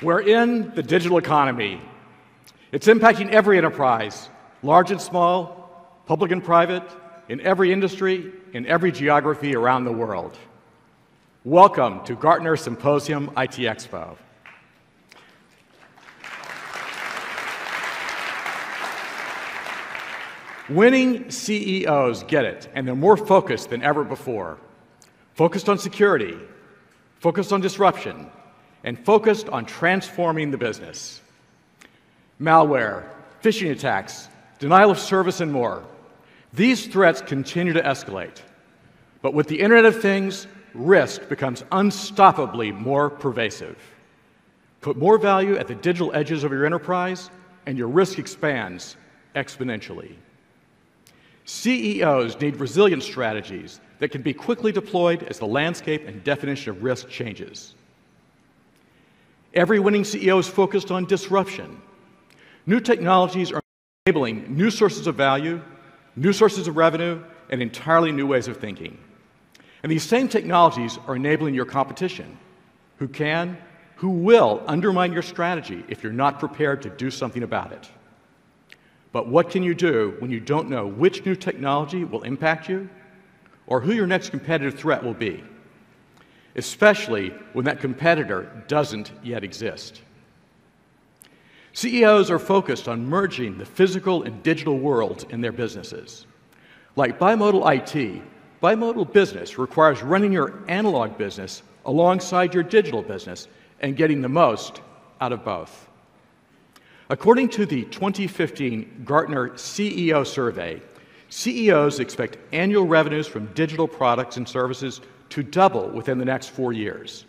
We're in the digital economy. It's impacting every enterprise, large and small, public and private, in every industry, in every geography around the world. Welcome to Gartner Symposium IT Expo. Winning CEOs get it, and they're more focused than ever before. Focused on security, focused on disruption, and focused on transforming the business. Malware, phishing attacks, denial of service, and more. These threats continue to escalate. But with the Internet of Things, risk becomes unstoppably more pervasive. Put more value at the digital edges of your enterprise, and your risk expands exponentially. CEOs need resilient strategies that can be quickly deployed as the landscape and definition of risk changes. Every winning CEO is focused on disruption. New technologies are enabling new sources of value, new sources of revenue, and entirely new ways of thinking. And these same technologies are enabling your competition, who can, who will undermine your strategy if you're not prepared to do something about it. But what can you do when you don't know which new technology will impact you or who your next competitive threat will be? Especially when that competitor doesn't yet exist. CEOs are focused on merging the physical and digital worlds in their businesses. Like bimodal IT, bimodal business requires running your analog business alongside your digital business and getting the most out of both. According to the 2015 Gartner CEO survey, CEOs expect annual revenues from digital products and services to double within the next four years.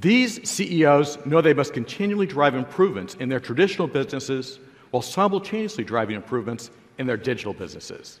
These CEOs know they must continually drive improvements in their traditional businesses while simultaneously driving improvements in their digital businesses.